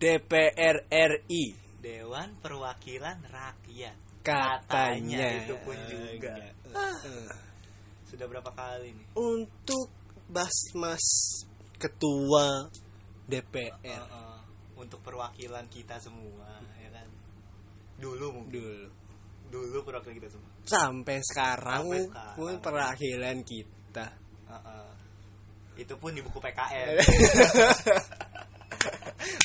DPR RI Dewan Perwakilan Rakyat katanya. itu pun juga. Eh, sudah berapa kali nih? Untuk Basmas ketua DPR Heeh. untuk perwakilan kita semua ya kan? Dulu mungkin. Dulu. Dulu perwakilan kita semua. Sampai sekarang Sampai sekarang. pun perwakilan kita. Heeh. itu pun di buku PKN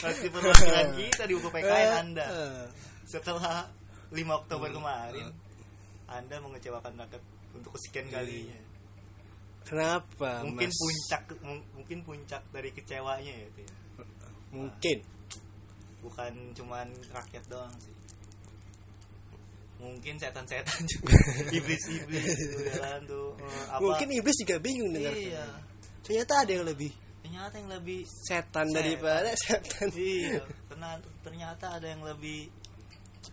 masih perwakilan kita di buku PKN anda. Eh, setelah 5 Oktober kemarin anda mengecewakan rakyat untuk kesekian kalinya. Kenapa mungkin Mas? puncak mung- mungkin puncak dari kecewanya ya itu ya. mungkin. Bukan cuman rakyat doang sih. Mungkin setan-setan juga. Iblis-iblis tuh Eh, apa? Mungkin iblis juga bingung dengar iya. Ternyata ada yang lebih ternyata yang lebih setan, Setan. daripada setan iya ternyata, ternyata ada yang lebih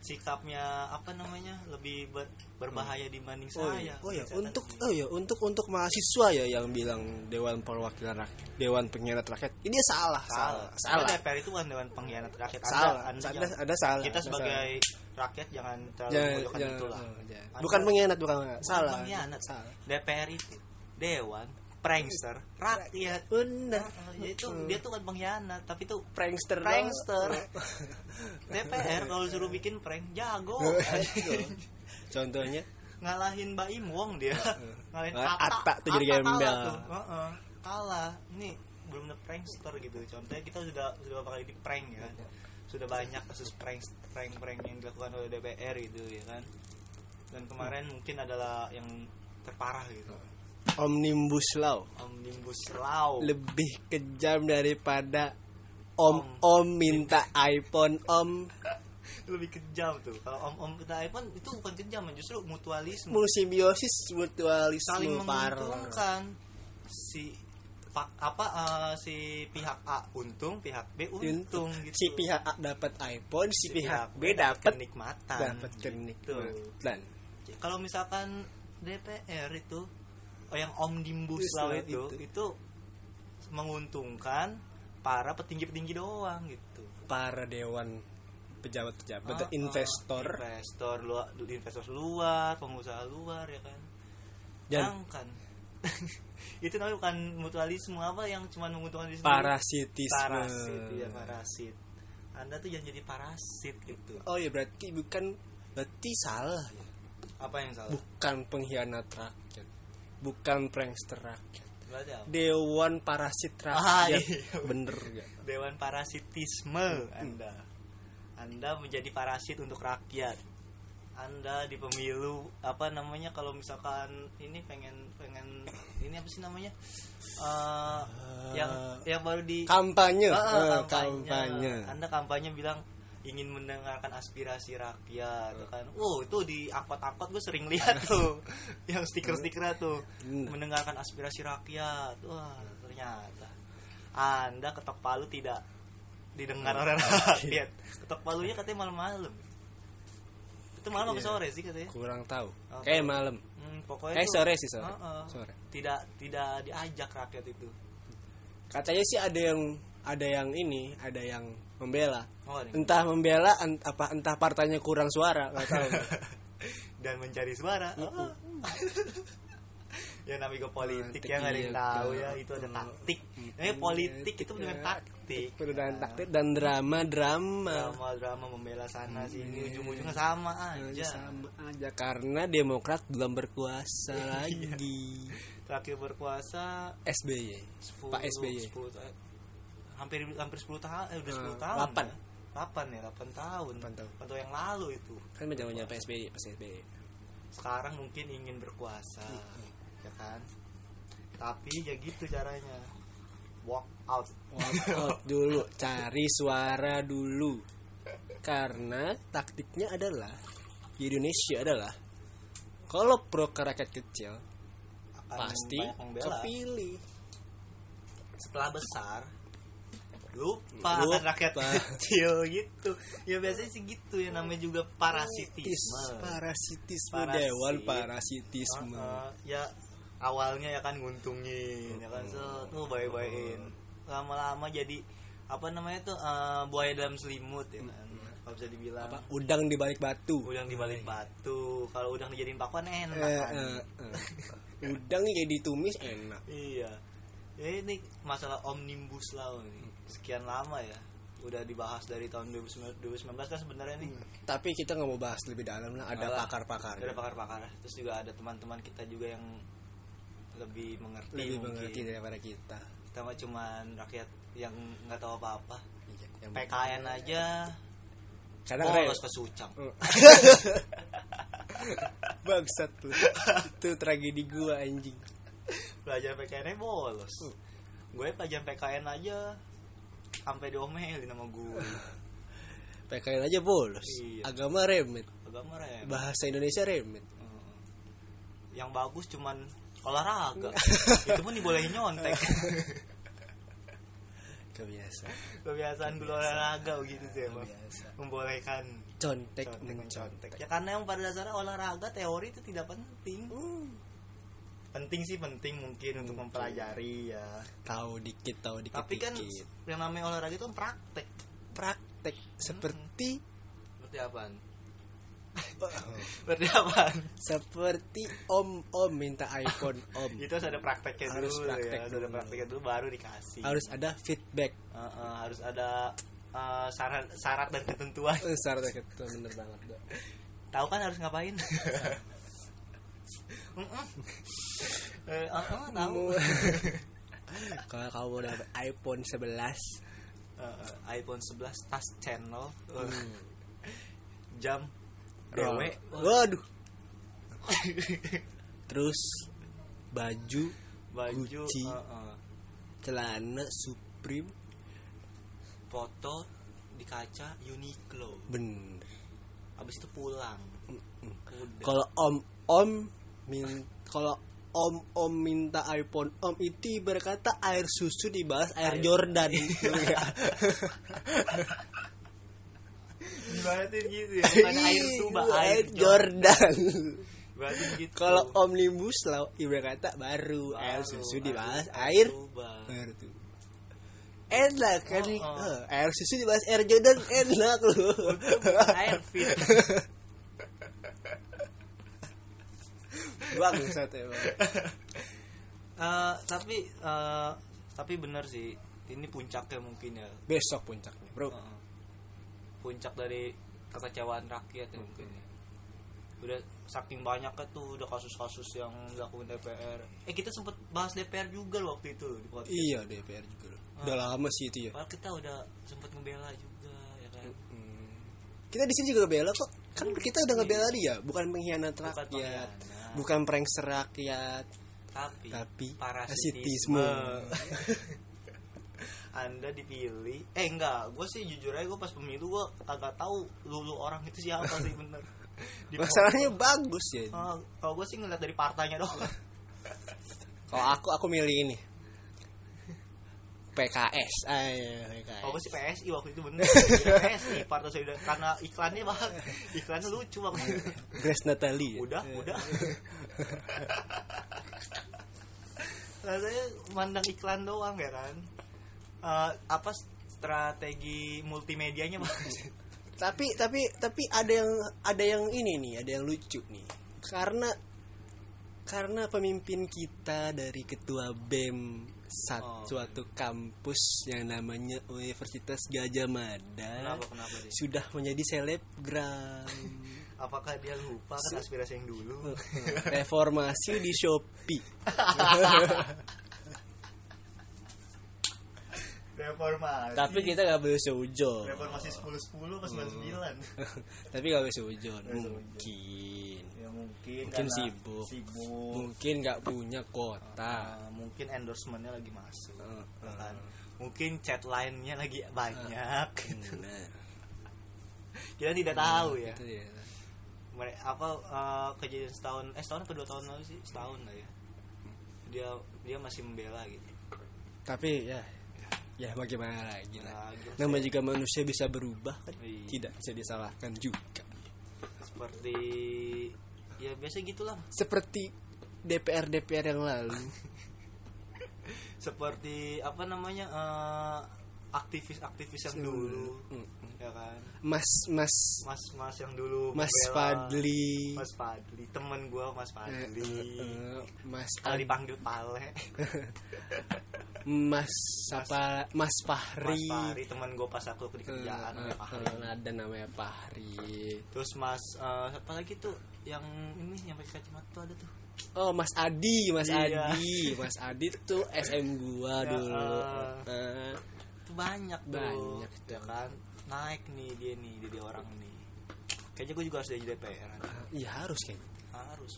sikapnya apa namanya lebih ber- berbahaya dibanding Oh saya iya, oh ya, untuk sih. oh ya, untuk untuk mahasiswa ya yang bilang Dewan Perwakilan Rakyat, Dewan Pengkhianat Rakyat. Ini salah, salah salah, salah. DPR itu kan dewan pengkhianat rakyat anda, Salah, anda ada, jangan- ada salah. kita sebagai rakyat jangan terlalu salah. memojokkan Jangan- itulah jangan- jangan. Anda- bukan pengkhianat, bukan salah. pengkhianat. Salah. DPR itu dewan prankster. Rakyat. Benar. Ya itu dia tuh kan pengkhianat tapi tuh Prankster. prankster. DPR kalau suruh bikin prank jago. Contohnya? Ngalahin Mbak Im Wong dia. Ngalahin Ah, Atta Atta tuh jadi gembel. kalah. Ini belum ada prankster gitu. Contohnya kita sudah sudah kali di prank ya. Kan sudah banyak kasus prank prank prank yang dilakukan oleh DPR gitu ya kan. Dan kemarin mungkin adalah yang terparah gitu Omnibus Law. Omnibus law. Lebih kejam daripada Om Om. minta iPhone Om. Lebih kejam tuh. Kalau om om kita iPhone itu bukan kejam justru mutualisme. Musimiosis mutualisme saling menguntungkan. Si pak apa eh, si pihak A untung pihak B untung gitu. Si pihak A dapat iPhone si, Si pihak B dapat kenikmatan. dapat Gitu. kenikmatan kalau misalkan DPR itu oh yang omnibus law itu, itu. itu menguntungkan para petinggi-petinggi doang gitu. Para dewan pejabat-pejabat Ah, ah, investor. Investor luar investor luar pengusaha luar ya kan? Dan kan itu namanya bukan mutualisme apa yang cuma menguntungkan diri parasitisme. Parasit ya parasit. Anda tuh jangan jadi parasit gitu. Oh ya berarti bukan berarti salah ya. Apa yang salah? Bukan pengkhianat rakyat bukan prankster rakyat. Dewan parasit Ah, rakyat iya. bener gak dewan parasitisme anda. Anda menjadi parasit untuk rakyat. Anda di pemilu apa namanya kalau misalkan ini pengen pengen ini apa sih namanya? Eh, yang yang baru di kampanye. Ah, Eh, kampanye. Anda kampanye bilang ingin mendengarkan aspirasi rakyat tuh kan. Wow itu di akot-akot gue sering lihat tuh yang stiker-stikernya tuh Hmm. mendengarkan aspirasi rakyat. Wah ternyata. Anda ketok palu tidak didengar oleh rakyat. Ketok palunya katanya malam-malam. Itu malam apa Iya. sore sih katanya? Kurang tahu. Oh, kayak malam. Hmm, pokoknya tuh- sore sih sore. Heeh. sore. Tidak tidak diajak rakyat itu. Katanya sih ada yang ada yang ini ada yang membela. Oh, entah membela ent- apa entah partainya kurang suara nggak tahu. Dan mencari suara. Oh. ya namanya politik ya nggak ada yang iya, tahu betul. ya itu ada taktik. Namanya politik iya, itu dengan iya. taktik. Dengan taktik dan drama drama. Drama drama membela sana sini Iya. ujung-ujungnya sama aja. sama aja karena Demokrat belum berkuasa Iya. lagi. Terakhir berkuasa SBY 10, Pak SBY 10 ta- hampir hampir 10 tahun eh udah 10 Eh, tahun. Delapan. ya. 8 ya 8 tahun. Delapan tahun. atau yang lalu itu. Kan zamannya Pak SBY Pak SBY sekarang mungkin ingin berkuasa ya kan? Tapi ya gitu caranya. Walk out. Walk out dulu cari suara dulu. Karena taktiknya adalah di Indonesia adalah kalau pro ke rakyat kecil Akan pasti kepilih. Setelah besar lupa, Lupa. akan rakyat kecil gitu. Ya biasanya sih gitu ya namanya juga parasitisme. Parasitisme Parasit. dewan parasitisme. Uh-uh. ya awalnya ya kan nguntungin ya kan. So tuh baik-baikin. Lama-lama jadi apa namanya tuh eh, buaya dalam selimut ya kan. Kalau bisa dibilang. Apa? Udang di balik batu. Udang di balik batu. Kalau udang dijadiin pakuan enak Eh, kan. eh, eh. udang jadi tumis enak. Iya. Ya ini masalah omnibus law ini sekian lama ya udah dibahas dari tahun 2019 2019 kan sebenarnya nih. Tapi kita nggak mau bahas lebih dalam lah ada pakar-pakar. Ada pakar-pakar. Terus juga ada teman-teman kita juga yang lebih mengerti lebih mungkin. mengerti daripada kita. Kita mah cuman rakyat yang nggak tahu apa-apa. Iya, yang PKN aja. Kadang bolos rem- ke Sucang. Bangsat lu itu tragedi gua anjing. Pelajaran PKN bolos. Gue pelajaran PKN aja sampai diomelin sama gue PKN aja bolos. Iya. agama remet agama rem bahasa Indonesia Heeh. yang bagus cuman olahraga. Itu pun dibolehin nyontek. Kebiasaan. Kebiasaan dulu olahraga begitu sih emang membolehkan. Contek contek mencontek. ya karena yang pada dasarnya olahraga teori itu tidak penting. Hmm. Penting sih penting mungkin untuk Mungkin. mempelajari ya. Tahu dikit tahu dikit tapi kan dikit. yang namanya olahraga itu kan praktek. Praktek. Seperti? Seperti apaan? Seperti apaan? Seperti om om minta iPhone om. Itu harus ada prakteknya Harus dulu praktek ya. Harus ada dulu. prakteknya dulu baru dikasih. Harus ada feedback. Heeh, harus ada eh, syarat syarat dan ketentuan. Eh, syarat itu bener banget Dok. tahu kan harus ngapain. Eh, tahu. Kalau kamu dapet iPhone 11 Eh, eh, iPhone 11 touch channel. Hmm, jam dewe waduh. Terus baju baju Gucci. eh, eh, celana Supreme. Foto di kaca Uniqlo. Bener. Habis itu pulang. Udah. Kalau om om min kalau om om minta iPhone om itu berkata air susu dibahas air Air- Jordan. Dibahatin gitu ya bukan air tuba Iya, air Jordan. Gitu. Kalau omnibus law ibarat kata baru. Air Baru, susu dibahas air air tuba. air tuh enak kan? Oh, oh. Eh, air susu dibahas air Jordan enak loh. Air fit bangsat emang Eh, tapi eh, tapi bener sih ini puncaknya mungkin ya besok puncaknya bro Heeh. puncak dari kekecewaan rakyat ya mungkin ya. udah saking banyaknya tuh udah kasus-kasus yang dilakukan DPR eh kita sempet bahas DPR juga loh waktu itu di podcast. iya DPR juga loh. udah lama sih itu ya Padahal kita udah sempet ngebela juga ya kan Hmm. kita di sini juga bela kok kan kita udah ngebela dia bukan pengkhianat Bukan rakyat pengkhianat. bukan prankster rakyat tapi, tapi parasitisme. parasitisme. Anda dipilih. Eh enggak gue sih jujur aja gue pas pemilu gue agak tahu lulu orang itu siapa sih bener. Di masalahnya bagus ya. Ah, kalau gue sih ngeliat dari partainya doang. Kalau aku aku milih ini PKS ayo PKS kalau gue sih PSI waktu itu bener. PSI Partai Solidar karena iklannya bang. Iklannya lucu banget Grace Natalie udah Eh, udah. Rasanya mandang iklan doang ya kan? Eh, apa strategi multimedianya bagus tapi tapi tapi ada yang ada yang ini nih ada yang lucu nih. Karena karena pemimpin kita dari ketua bem sat, Oh. suatu kampus yang namanya Universitas Gajah Mada kenapa kenapa sih sudah menjadi selebgram. Apakah dia lupa kan aspirasi yang dulu? Reformasi di Shopee. Reformasi. Tapi kita gak boleh seujon reformasi 10 10 pas 99 tapi gak boleh seujon mungkin mungkin Mungkin sibuk. sibuk. Mungkin gak punya kota. Ah, mungkin endorsementnya lagi masuk. Ya eh. kan. Mungkin chat line-nya lagi banyak. Gitu. Nah, kita tidak tahu ya. itu dia. Mere- apa eh, kejadian setahun eh setahun atau dua tahun lalu sih? Setahun lah ya. Dia dia masih membela gitu. Tapi ya ya bagaimana lagi Nah, lah gitu. nama juga manusia bisa berubah kan? Iya. tidak bisa disalahkan juga. Seperti ya biasa gitulah. Seperti DPR DPR yang lalu. Seperti apa namanya eh, aktivis-aktivis yang dulu Mm. ya kan? Mas Mas. Mas-mas yang dulu Mas membela. Fadli. Mas Fadli temen gue Mas Eh, Fadli. eh, Mas kalau dipanggil Pale. Mas apa Mas Mas Fahri Fahri temen gue pas aku di Eh, kerjaan eh, Fahri. eh, ada namanya Fahri. Terus Mas eh, apa lagi tuh yang ini yang pakai kacamata tuh ada tuh? Oh Mas Adi Mas Iya. Adi. Mas Adi tuh SM gua Ya, dulu. eh. Eh, itu banyak tuh Banyak ya kan? Naik nih dia nih dia orang nih. Kayaknya gue juga harus jadi DPR iya harus kayaknya. Harus.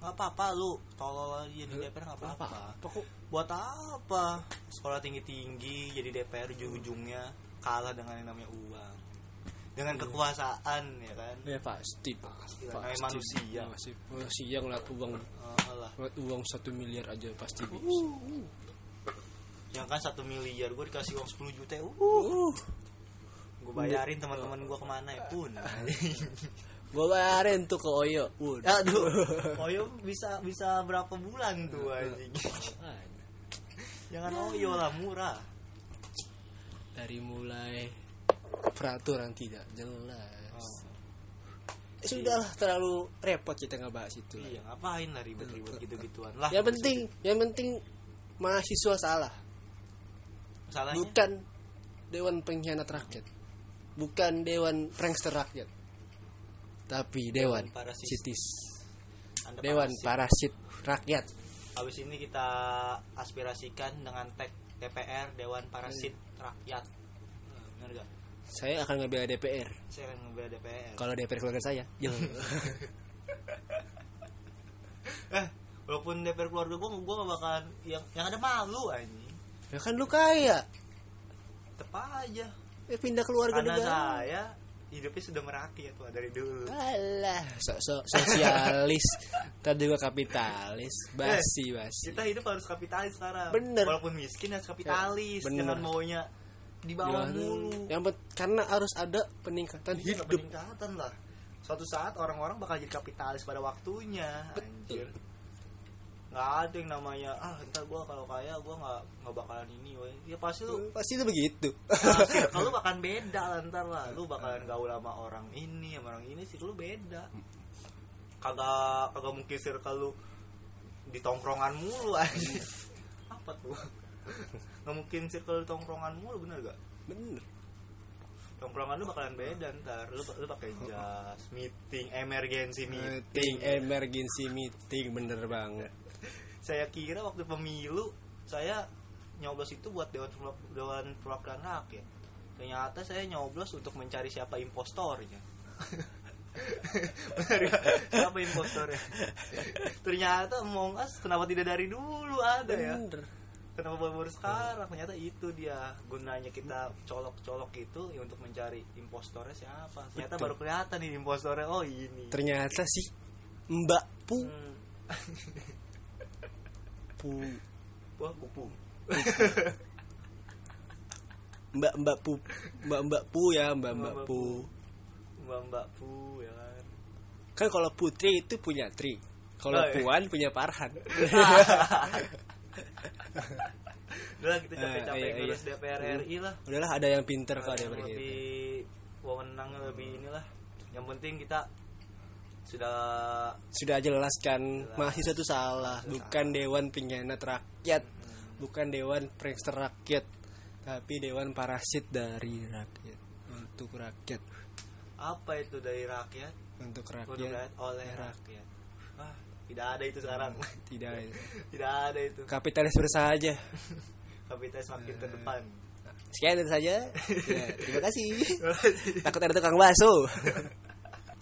Nggak apa-apa lu tolol aja jadi DPR nggak apa-apa. apa kok? Buat apa? Sekolah tinggi tinggi jadi DPR ujung ujungnya kalah dengan yang namanya uang. Dengan Iya. kekuasaan ya kan? Ya pasti pasti. Namanya manusia. masih manusia ngeliat uang. Lah ngeliat uang satu miliar aja pasti bisa. Uh. Yang kan satu miliar gue dikasih uang 10 juta uh. Uh. Gue bayarin teman-teman gue ke mana ya? Pun. Gua bayarin tuh ke Oyo udah aduh. Oyo bisa bisa berapa bulan tuh anjing? Jangan Oyo lah murah. Dari mulai peraturan tidak jelas. Oh. sudahlah terlalu repot kita nggak bahas itu lah. iya ngapain lah ribet-ribet gitu-gituan lah. Yang penting yang penting mahasiswa salah salahnya bukan dewan pengkhianat rakyat bukan dewan prankster rakyat tapi dewan, Dewan parasit. sitis Anda dewan parasit. parasit rakyat Habis ini kita aspirasikan dengan tag DPR Dewan Parasit Rakyat. Nah, Bener gak? saya akan ngebela DPR Saya akan ngebela DPR. kalau DPR keluarga saya. Eh, walaupun DPR keluarga gue, gue gak bakalan yang yang ada malu anjing. Ya kan lu kaya Tetep aja. eh, pindah keluarga Karena negara saya hidupnya sudah merakyat tuh dari dulu. Alah, so, so, sosialis, tadi juga kapitalis, basi basi. Kita hidup harus kapitalis sekarang. Bener. Walaupun miskin harus kapitalis. Bener. Jangan maunya di bawah mulu. Yang bet- karena harus ada peningkatan Iya, hidup. peningkatan lah. Suatu saat orang-orang bakal jadi kapitalis pada waktunya. Anjir. Nggak ada yang namanya ah entar gua kalau kaya gua nggak nggak bakalan ini woy. Ya pasti lu Pasti itu begitu. kalau bakalan beda lah ntar lah. Lu bakalan gaul sama orang ini sama orang ini sih lu beda. Kagak kagak mungkin circle lu di tongkrongan mulu aja. Apa tuh? Nggak mungkin circle di tongkrongan mulu bener gak? Bener. tongkrongan lu bakalan beda ntar lu lu pakai jas meeting emergency Meeting, meeting emergency meeting, bener banget. Saya kira waktu pemilu saya nyoblos itu buat dewan dewan perwakilan rakyat. Ternyata saya nyoblos untuk mencari siapa impostornya. Siapa impostornya? Ternyata Among Us kenapa tidak dari dulu ada ya? Bener. kenapa baru, baru sekarang? Ternyata itu dia. Gunanya kita colok-colok itu ya untuk mencari impostornya siapa? Ternyata Betul. baru kelihatan nih impostornya. Oh ini. Ternyata sih Mbak Pu, Hmm. Pu, wah kupu Mbak Mbak Pu, Mbak Mbak Pu ya, Mbak Mbak Mbak Pu. mbak mbak pu ya kan Kan kalau Putri itu punya Tri. Kalau Oh, iya. Puan punya Parhan. udah kita capek-capek Ah, iya, iya. ngurus DPR RI lah Udahlah ada yang pinter kok yang dia gitu. lebih wewenang lebih inilah yang penting kita sudah Sudah jelaskan Jelas. mahasiswa itu salah, bukan dewan pengkhianat rakyat, bukan dewan prankster rakyat, tapi dewan parasit dari rakyat untuk rakyat, apa itu dari rakyat untuk rakyat. rakyat oleh rakyat ah tidak ada itu sekarang Tidak tidak ada itu kapitalis bersahaja. kapitalis makin Eh. ke depan Sekian itu saja. Ya, terima kasih. Terima kasih. Takut ada tukang bakso.